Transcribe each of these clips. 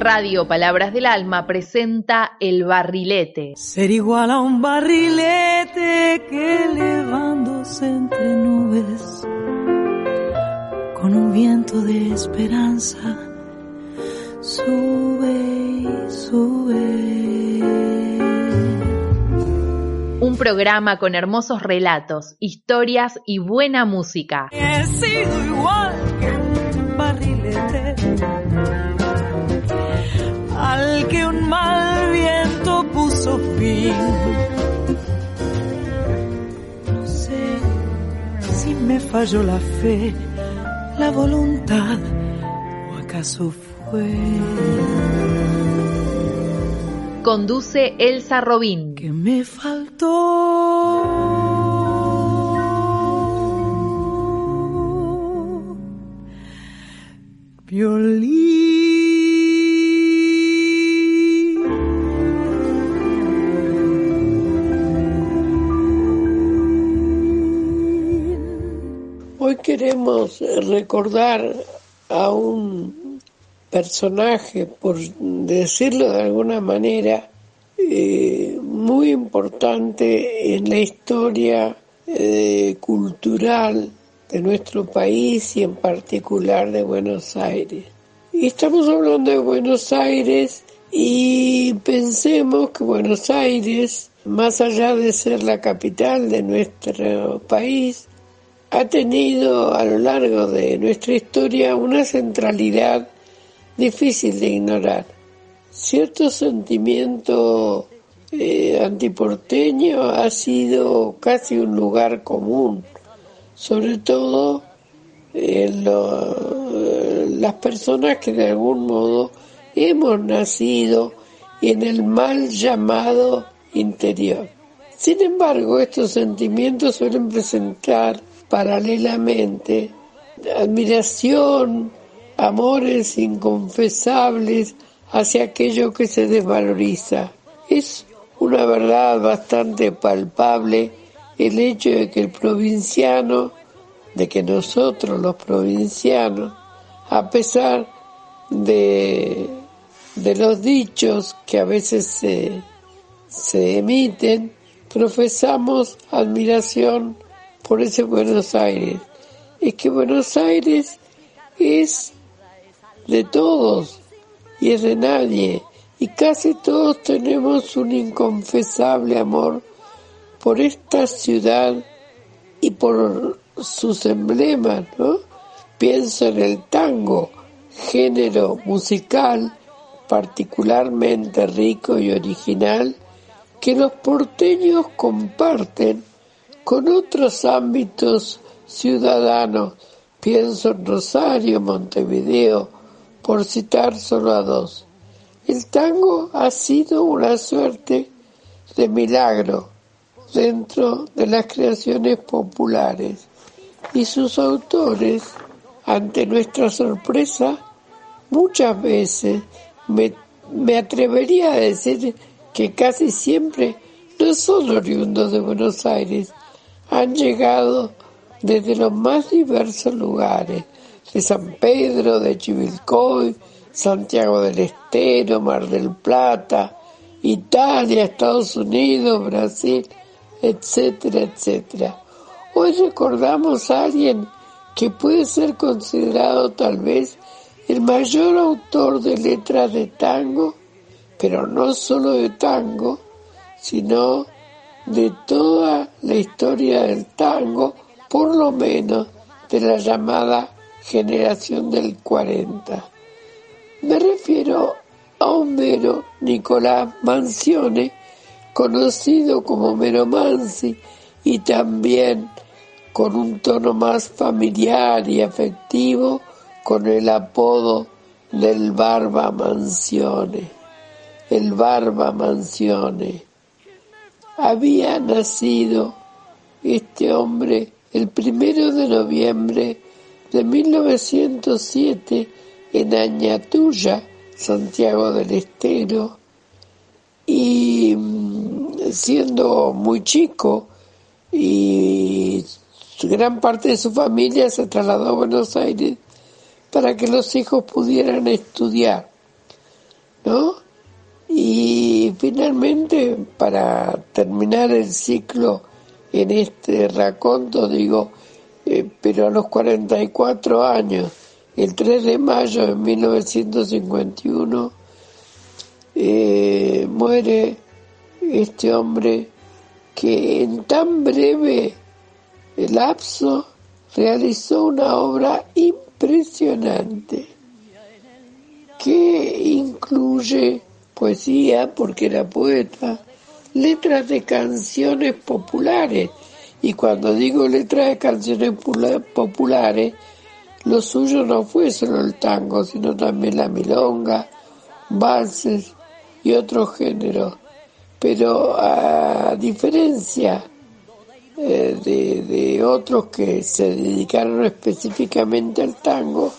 Radio Palabras del Alma presenta El Barrilete. Ser igual a un barrilete que elevándose entre nubes con un viento de esperanza sube y sube. Un programa con hermosos relatos, historias y buena música. He sido igual que un barrilete al que un mal viento puso fin. No sé si me falló la fe, la voluntad o acaso fue Conduce Elsa Robín. que me faltó. Violín. Queremos recordar a un personaje, por decirlo de alguna manera, eh, muy importante en la historia eh, cultural de nuestro país y en particular de Buenos Aires. Y estamos hablando de Buenos Aires y pensemos que Buenos Aires, más allá de ser la capital de nuestro país, ha tenido a lo largo de nuestra historia una centralidad difícil de ignorar. Cierto sentimiento eh, antiporteño ha sido casi un lugar común, sobre todo en las personas que de algún modo hemos nacido en el mal llamado interior. Sin embargo, estos sentimientos suelen presentar paralelamente admiración, amores inconfesables hacia aquello que se desvaloriza. Es una verdad bastante palpable el hecho de que el provinciano, de que nosotros los provincianos, a pesar de, de los dichos que a veces se, se emiten, profesamos admiración por ese Buenos Aires. Es que Buenos Aires es de todos y es de nadie. Y casi todos tenemos un inconfesable amor por esta ciudad y por sus emblemas, ¿no? Pienso en el tango, género musical particularmente rico y original que los porteños comparten con otros ámbitos ciudadanos. Pienso en Rosario, Montevideo, por citar solo a dos. El tango ha sido una suerte de milagro dentro de las creaciones populares y sus autores, ante nuestra sorpresa, muchas veces me, me atrevería a decir que casi siempre no son oriundos de Buenos Aires, han llegado desde los más diversos lugares, de San Pedro, de Chivilcoy, Santiago del Estero, Mar del Plata, Italia, Estados Unidos, Brasil, etcétera, etcétera. Hoy recordamos a alguien que puede ser considerado tal vez el mayor autor de letras de tango, pero no solo de tango, sino de toda la historia del tango, por lo menos de la llamada generación del 40. Me refiero a Homero Nicolás Mancione, conocido como Mero Mansi y también con un tono más familiar y afectivo con el apodo del Barba Mansione. El Barba Mansione. Había nacido este hombre el primero de noviembre de 1907 en Añatuya, Santiago del Estero, y mm, siendo muy chico y gran parte de su familia se trasladó a Buenos Aires para que los hijos pudieran estudiar. Finalmente, para terminar el ciclo en este raconto, digo, eh, pero a los 44 años, el 3 de mayo de 1951, eh, muere este hombre que en tan breve lapso realizó una obra impresionante que incluye poesía, porque era poeta, letras de canciones populares. Y cuando digo letras de canciones populares, lo suyo no fue solo el tango, sino también la milonga, valses y otros géneros. Pero a diferencia eh, de, de otros que se dedicaron específicamente al tango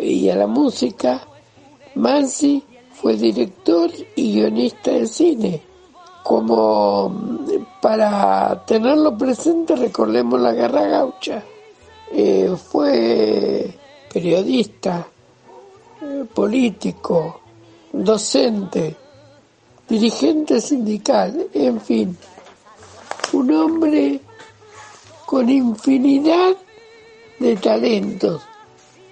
y a la música, Mansi fue director y guionista de cine. Como mm, para tenerlo presente, recordemos la Guerra Gaucha. Eh, fue periodista, eh, político, docente, dirigente sindical, en fin, un hombre con infinidad de talentos,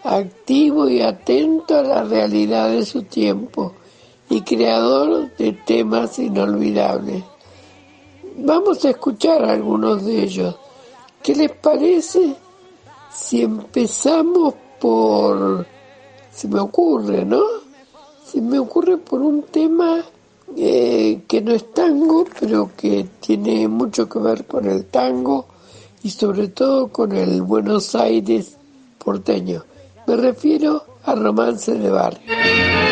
activo y atento a la realidad de su tiempo y creador de temas inolvidables. Vamos a escuchar algunos de ellos. ¿Qué les parece si empezamos por, se me ocurre, ¿no? Se me ocurre por un tema eh, que no es tango, pero que tiene mucho que ver con el tango y sobre todo con el Buenos Aires porteño. Me refiero a Romance de Barrio.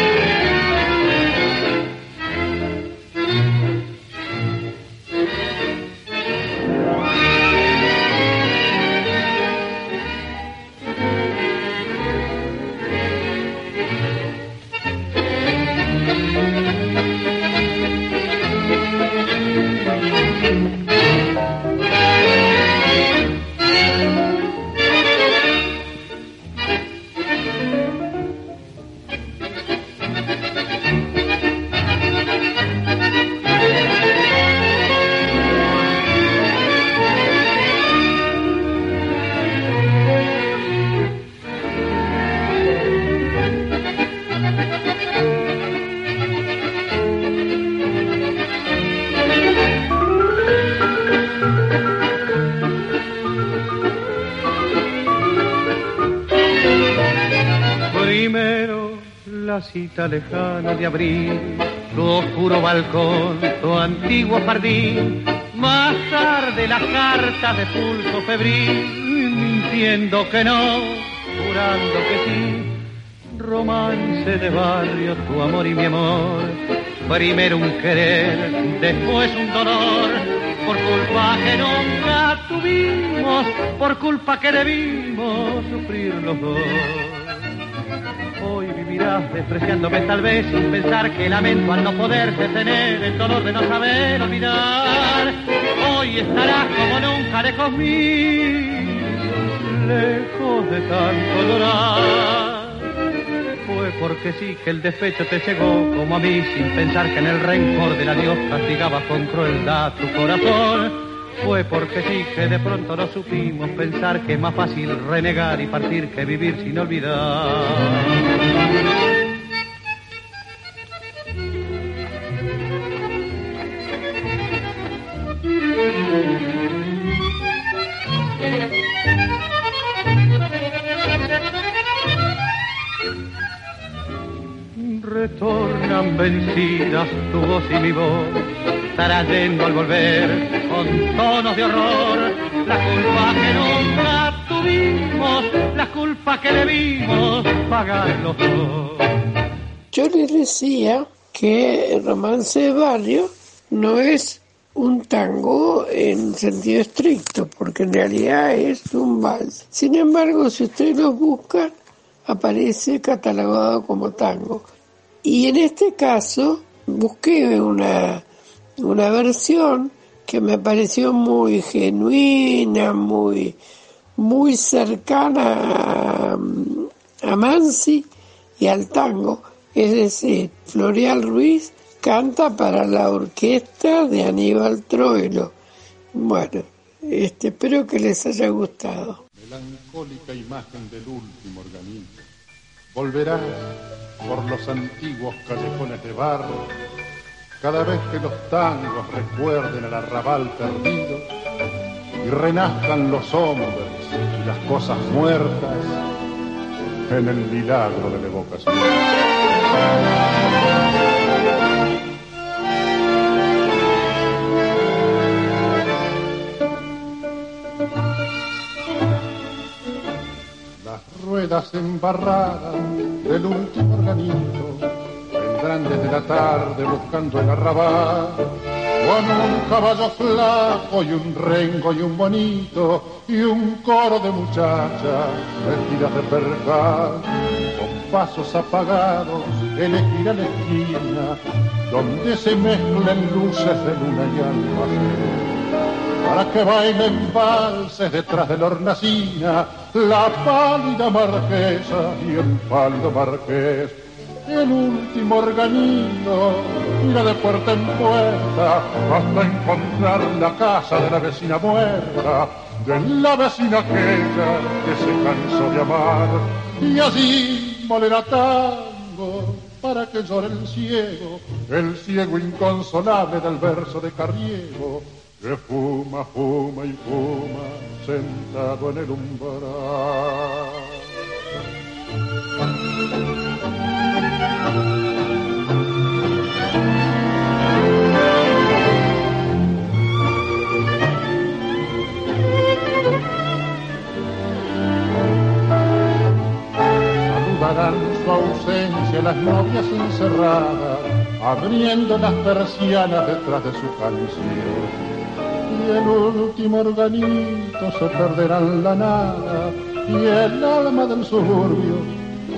Cita lejana de abril, tu oscuro balcón, tu antiguo jardín, más tarde la carta de pulso febril, mintiendo que no, jurando que sí, romance de barrio, tu amor y mi amor, primero un querer, después un dolor, por culpa que nunca tuvimos, por culpa que debimos sufrir los dos despreciándome tal vez sin pensar que lamento al no poder detener el dolor de no saber olvidar. Hoy estarás como nunca lejos mío, lejos de tanto llorar. Fue porque sí que el despecho te llegó como a mí sin pensar que en el rencor del adiós castigaba con crueldad tu corazón. Fue porque sí que de pronto no supimos pensar que es más fácil renegar y partir que vivir sin olvidar. Vencidas tu voz y mi voz, trayendo al volver con tonos de horror la culpa que nunca tuvimos, la culpa que debimos pagar los dos. Yo les decía que el romance de barrio no es un tango en sentido estricto, porque en realidad es un vals. Sin embargo, si ustedes lo buscan, aparece catalogado como tango. Y en este caso busqué una, una versión que me pareció muy genuina, muy, muy cercana a, a Mansi y al tango, Es decir, Florial Ruiz canta para la orquesta de Aníbal Troilo. Bueno, este, espero que les haya gustado. Melancólica imagen del último. Volverás por los antiguos callejones de barro cada vez que los tangos recuerden el arrabal perdido y renazcan los hombres y las cosas muertas en el milagro de la evocación. Las ruedas embarradas del último organito vendrán desde la tarde buscando el arrabal. Con un caballo flaco y un rengo y un bonito y un coro de muchachas vestidas de percal con pasos apagados elegirá la esquina donde se mezclen luces de luna y almacén para que bailen valses detrás de la hornacina la pálida marquesa y el pálido marqués. El último organino mira de puerta en puerta hasta encontrar la casa de la vecina muerta, de la vecina aquella que se cansó de amar. Y así molerá tango para que llore el ciego, el ciego inconsolable del verso de Carriego, que fuma, fuma y fuma sentado en el umbral. Saludarán su ausencia las novias encerradas, abriendo las persianas detrás de su canción. Y el último organito se perderá en la nada, y el alma del suburbio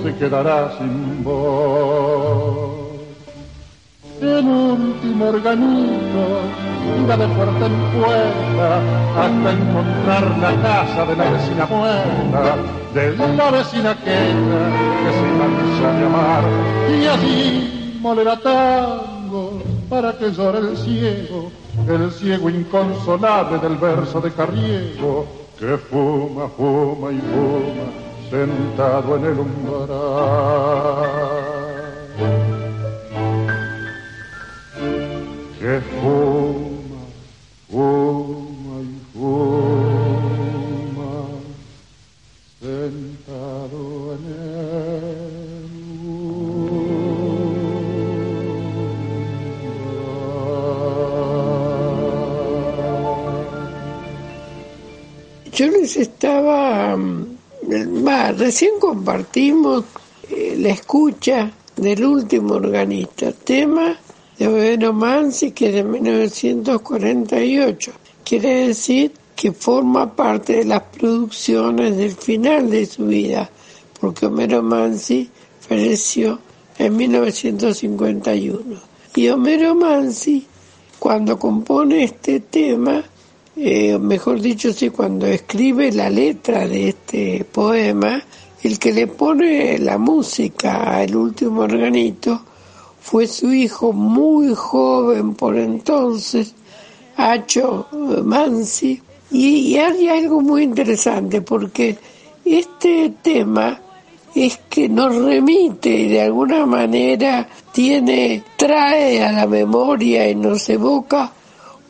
se quedará sin voz. El último organito irá de puerta en puerta hasta encontrar la casa de la vecina muerta, de la vecina aquella que se cansa de amar, y así molerá tango para que llore el ciego, el ciego inconsolable del verso de Carriego, que fuma, fuma y fuma sentado en el umbral. Que fuma, fuma y fuma Yo les estaba, mm, va, recién compartimos eh, la escucha del último organista, tema de Overo Mansi, que es de 1948. Quiere decir que forma parte de las producciones del final de su vida, porque Homero Mansi falleció en 1951. Y Homero Mansi, cuando compone este tema, eh, mejor dicho, sí, cuando escribe la letra de este poema, el que le pone la música al último organito fue su hijo muy joven por entonces, Hacho Mansi, y, y hay algo muy interesante porque este tema es que nos remite y de alguna manera tiene, trae a la memoria y nos evoca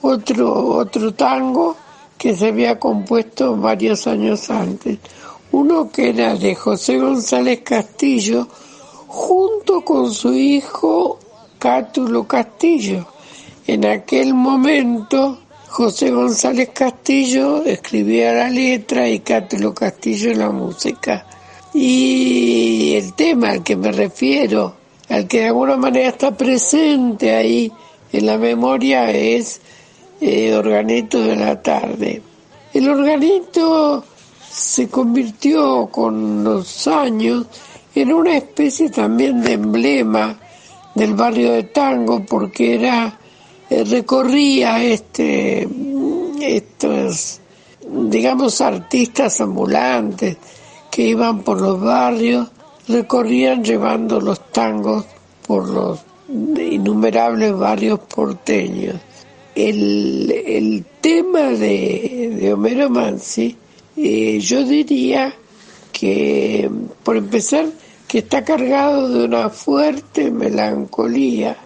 otro, otro tango que se había compuesto varios años antes. Uno que era de José González Castillo, junto con su hijo Cátulo Castillo. En aquel momento, José González Castillo escribía la letra y Cátulo Castillo la música. Y el tema al que me refiero, al que de alguna manera está presente ahí en la memoria, es eh, Organito de la Tarde. El organito se convirtió con los años en una especie también de emblema del barrio de Tango porque era eh, recorría este estos digamos artistas ambulantes que iban por los barrios recorrían llevando los tangos por los innumerables barrios porteños. El, tema de, Homero Mansi, eh, yo diría que, por empezar, que está cargado de una fuerte melancolía,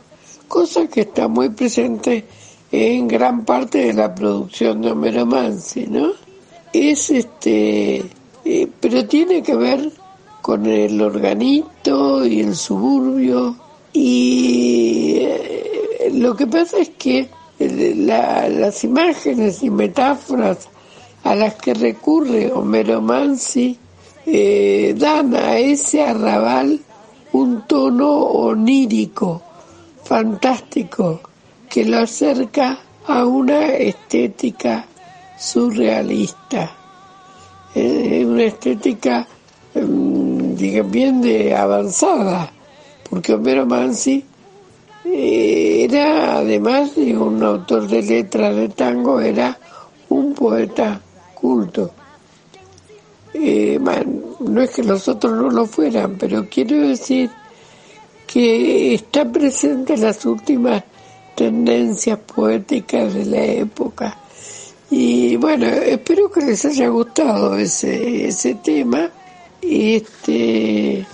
cosa que está muy presente en gran parte de la producción de Homero Mansi, ¿no? Es este, eh, pero tiene que ver con el organito y el suburbio y eh, lo que pasa es que las imágenes y metáforas a las que recurre Homero Mansi eh, dan a ese arrabal un tono onírico, fantástico, que lo acerca a una estética surrealista, eh, una estética, mm, bien de avanzada, porque Homero Mansi eh, era, además de un autor de letras de tango, era un poeta culto. Eh, no es que los otros no lo fueran, pero quiero decir que está presente en las últimas tendencias poéticas de la época. Y bueno, espero que les haya gustado ese, ese tema. Este,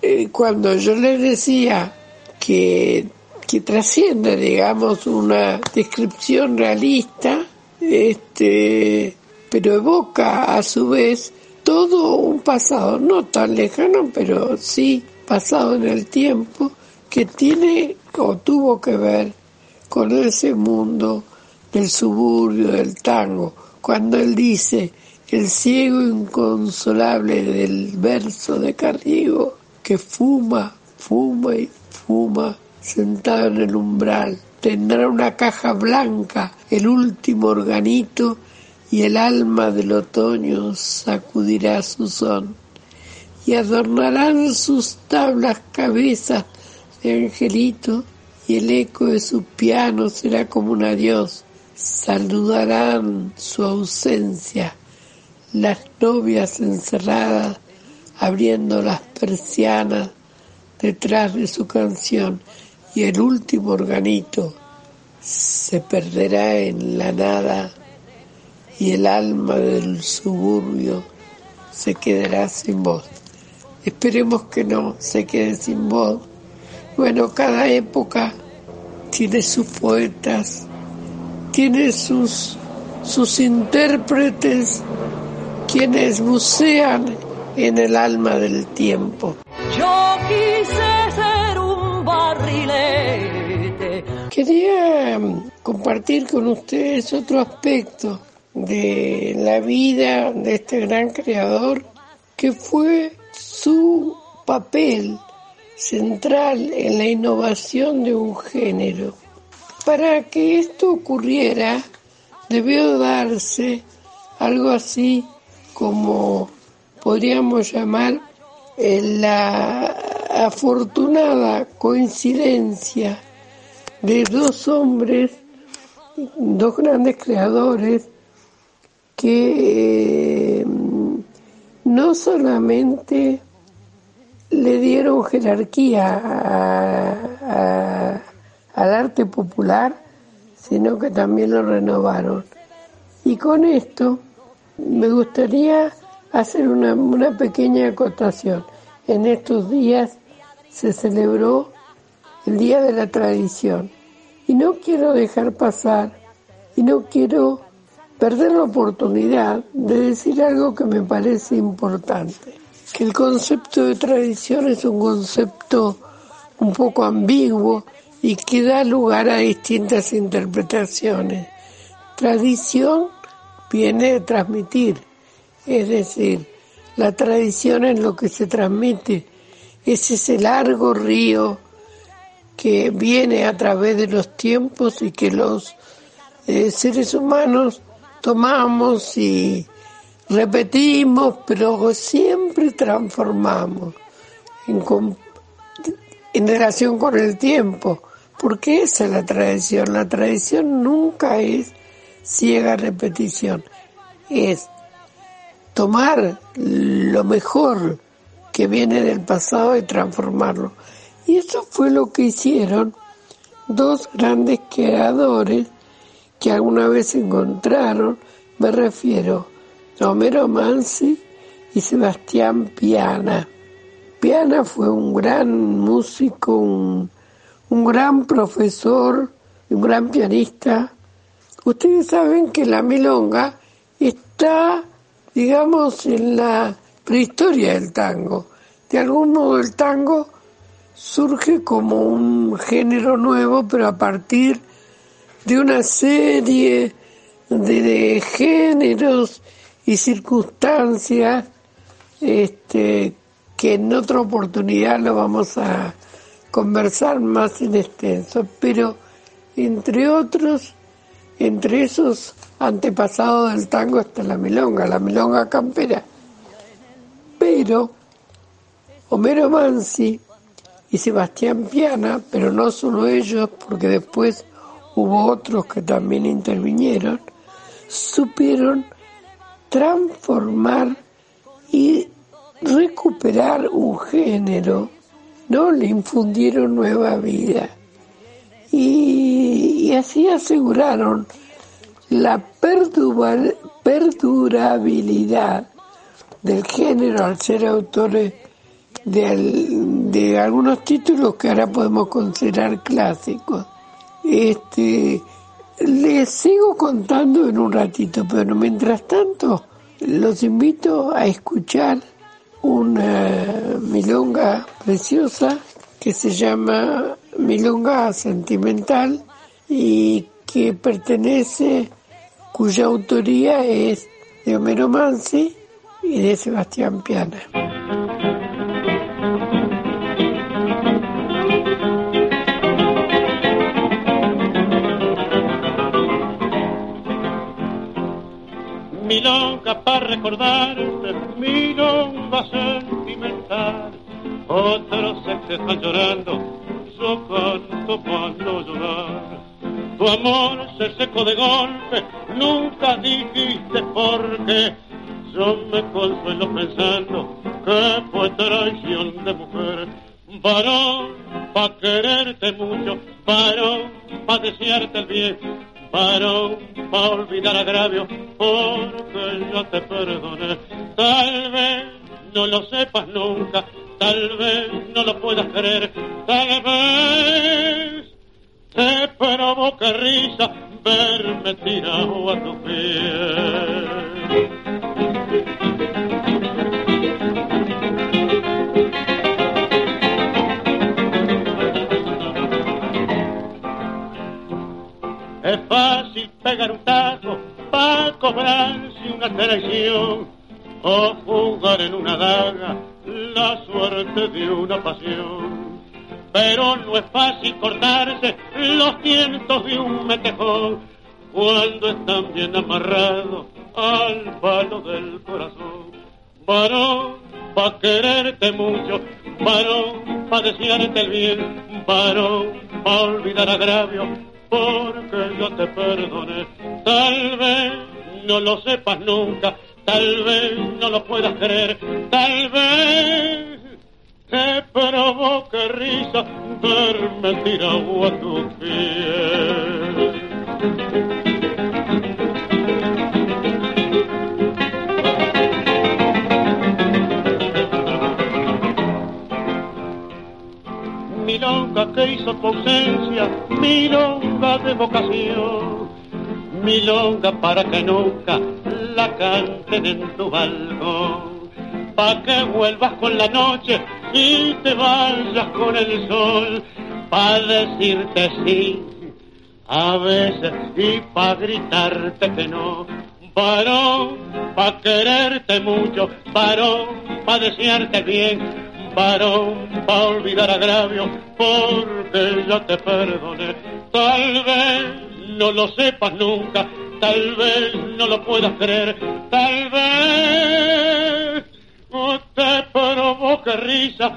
eh, cuando yo les decía que, que trasciende, digamos, una descripción realista, este, pero evoca a su vez todo un pasado, no tan lejano, pero sí pasado en el tiempo, que tiene o tuvo que ver con ese mundo del suburbio del tango, cuando él dice el ciego inconsolable del verso de Carriego, que fuma, fuma y fuma sentado en el umbral, tendrá una caja blanca, el último organito, y el alma del otoño sacudirá su son, y adornarán sus tablas cabezas de angelito y el eco de su piano será como un adiós. Saludarán su ausencia las novias encerradas abriendo las persianas detrás de su canción y el último organito se perderá en la nada y el alma del suburbio se quedará sin voz. Esperemos que no se quede sin voz bueno, cada época tiene sus poetas, tiene sus, sus intérpretes, quienes bucean en el alma del tiempo. Yo quise ser Quería mm, compartir con ustedes otro aspecto de la vida de este gran creador que fue su papel central en la innovación de un género. Para que esto ocurriera, debió darse algo así como podríamos llamar la afortunada coincidencia de dos hombres, dos grandes creadores que eh, no solamente le dieron jerarquía al arte popular, sino que también lo renovaron. Y con esto me gustaría hacer una, una pequeña acotación. En estos días se celebró el Día de la Tradición y no quiero dejar pasar y no quiero perder la oportunidad de decir algo que me parece importante que el concepto de tradición es un concepto un poco ambiguo y que da lugar a distintas interpretaciones. Tradición viene de transmitir, es decir, la tradición es lo que se transmite, es ese largo río que viene a través de los tiempos y que los eh, seres humanos tomamos y repetimos, pero siempre transformamos en, en relación con el tiempo, porque esa es la tradición. La tradición nunca es ciega repetición, es tomar lo mejor que viene del pasado y transformarlo. Y eso fue lo que hicieron dos grandes creadores que alguna vez encontraron, me refiero a Homero Mansi y Sebastián Piana. Piana fue un gran músico, un, un gran profesor, un gran pianista. Ustedes saben que la milonga está, digamos, en la prehistoria del tango. De algún modo el tango surge como un género nuevo, pero a partir de una serie de, géneros y circunstancias este, que en otra oportunidad lo vamos a conversar más en extenso, pero entre otros, entre esos antepasados del tango está la milonga, la milonga campera. Pero Homero Mansi y Sebastián Piana, pero no solo ellos, porque después hubo otros que también intervinieron, supieron transformar y recuperar un género, ¿no? Le infundieron nueva vida. Y, así aseguraron la perdurabilidad del género al ser autores de, de algunos títulos que ahora podemos considerar clásicos. Este, les sigo contando en un ratito, pero mientras tanto los invito a escuchar una milonga preciosa que se llama Milonga Sentimental y que pertenece, cuya autoría es de Homero Mansi y de Sebastián Piana. milonga para recordarte, milonga sentimental. Otros se están llorando, yo canto para no llorar. Tu amor se secó de golpe, lo sepas nunca, tal vez no lo puedas creer, tal vez te provoca risa verme tirado a tu pies. Daga la suerte de una pasión. Pero no es fácil cortarse los tientos de un metejón cuando están bien amarrados al palo del corazón. Varón, pa' quererte mucho, varón, pa' desearte el bien, varón, pa' olvidar agravio, porque yo te perdoné. Tal vez no lo sepas nunca, tal vez no lo puedas creer, tal vez te provoque risa verme tirado a tu pies. milonga que hizo tu ausencia, milonga de vocación, milonga para que nunca la canten en tu balcón, pa' que vuelvas con la noche y te vayas con el sol, pa' decirte sí, a veces y pa' gritarte que no, varón, pa' quererte mucho, varón, pa' desearte bien, varón, pa' olvidar agravio, porque ya te perdoné. Tal vez no lo sepas nunca, tal vez no lo puedas creer, tal vez te provoque risa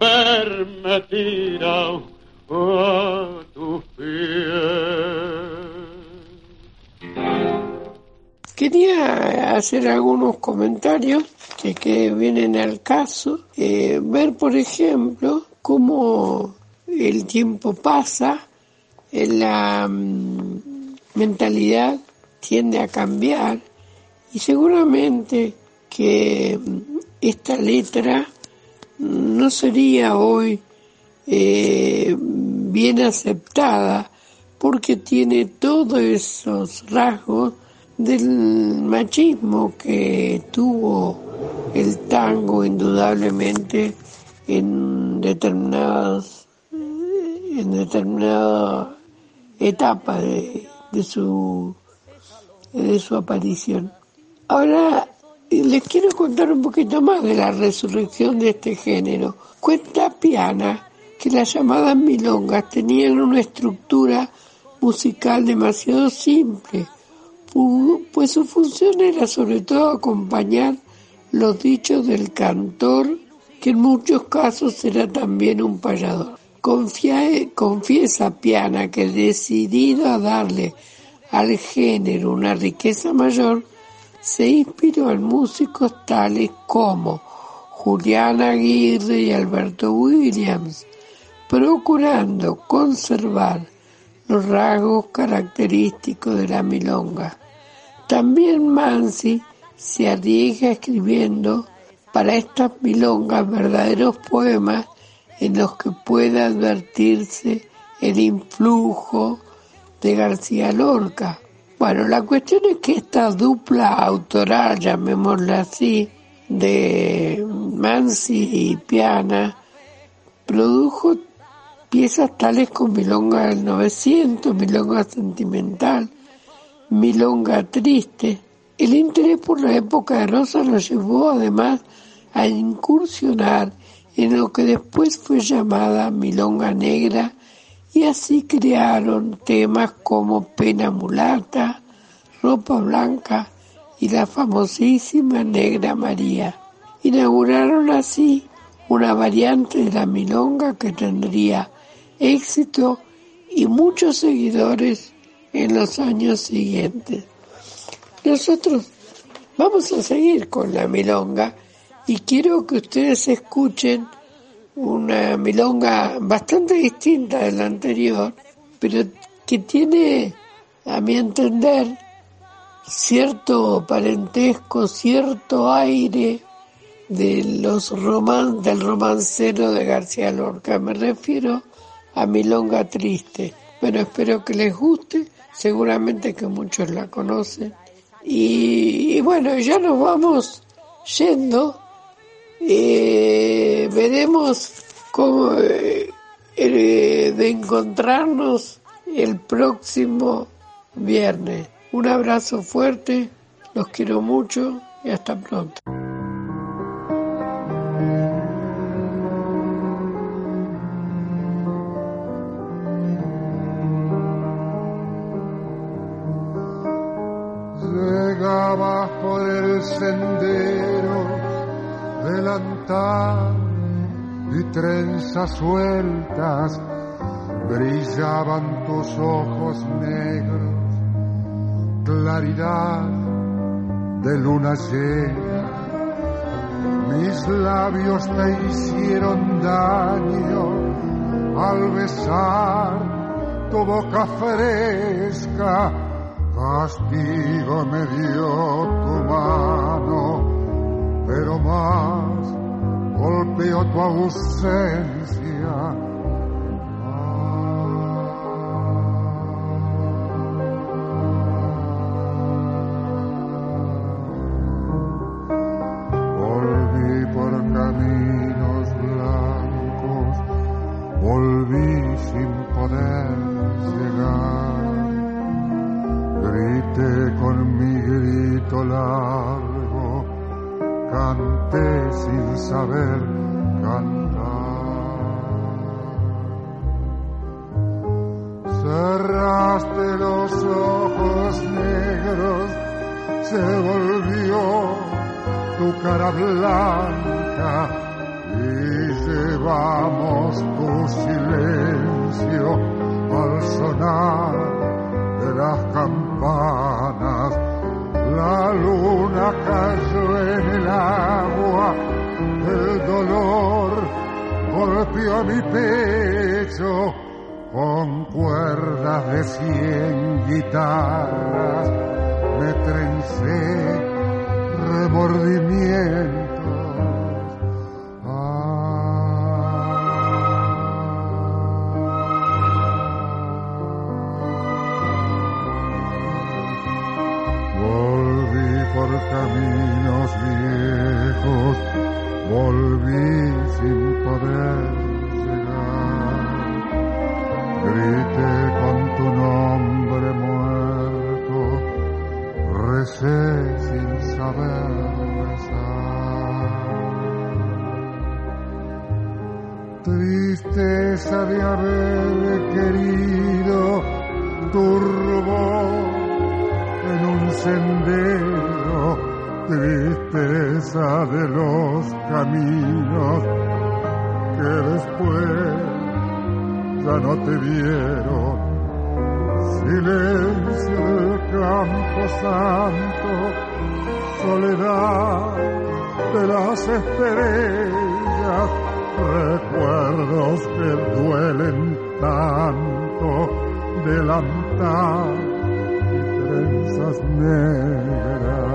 verme tirado a tus pies. Quería hacer algunos comentarios que, que vienen al caso. Eh, ver, por ejemplo, cómo el tiempo pasa, la mm, mentalidad tiende a cambiar y seguramente que mm, esta letra no sería hoy eh, bien aceptada porque tiene todos esos rasgos del machismo que tuvo el tango indudablemente en determinadas en determinada etapa de, de su de su aparición. Ahora les quiero contar un poquito más de la resurrección de este género. Cuenta Piana que las llamadas milongas tenían una estructura musical demasiado simple, pues su función era sobre todo acompañar los dichos del cantor, que en muchos casos era también un payador. Confiesa Piana que decidido a darle al género una riqueza mayor, se inspiró en músicos tales como Julián Aguirre y Alberto Williams, procurando conservar los rasgos característicos de la milonga. También Mansi se arriesga escribiendo para estas milongas verdaderos poemas en los que pueda advertirse el influjo de García Lorca. Bueno, la cuestión es que esta dupla autoral, llamémosla así, de Mansi y Piana, produjo piezas tales como Milonga del 900, Milonga Sentimental, Milonga Triste. El interés por la época de Rosa lo llevó además a incursionar en lo que después fue llamada Milonga Negra y así crearon temas como Pena Mulata, Ropa Blanca y la famosísima Negra María. Inauguraron así una variante de la milonga que tendría éxito y muchos seguidores en los años siguientes. Nosotros vamos a seguir con la milonga y quiero que ustedes escuchen una milonga bastante distinta de la anterior, pero que tiene, a mi entender, cierto parentesco, cierto aire de los roman del romancero de García Lorca. Me refiero a Milonga Triste. Bueno, espero que les guste, seguramente que muchos la conocen. Y, bueno, ya nos vamos yendo. Eh, veremos cómo eh, eh, de encontrarnos el próximo viernes. Un abrazo fuerte, los quiero mucho y hasta pronto. Y trenzas sueltas brillaban tus ojos negros, claridad de luna llena. Mis labios te hicieron daño al besar tu boca fresca, castigo me dio tu mano pero más tu ausencia. Volví por caminos blancos, volví sin poder llegar. Grité con mi grito largo canté sin saber Cerraste los ojos negros, se volvió tu cara blanca y llevamos tu silencio al sonar de las campanas. La dolor golpeó mi pecho con cuerdas de cien guitarras. Me trencé remordimiento tanto delantal y trenzas negras.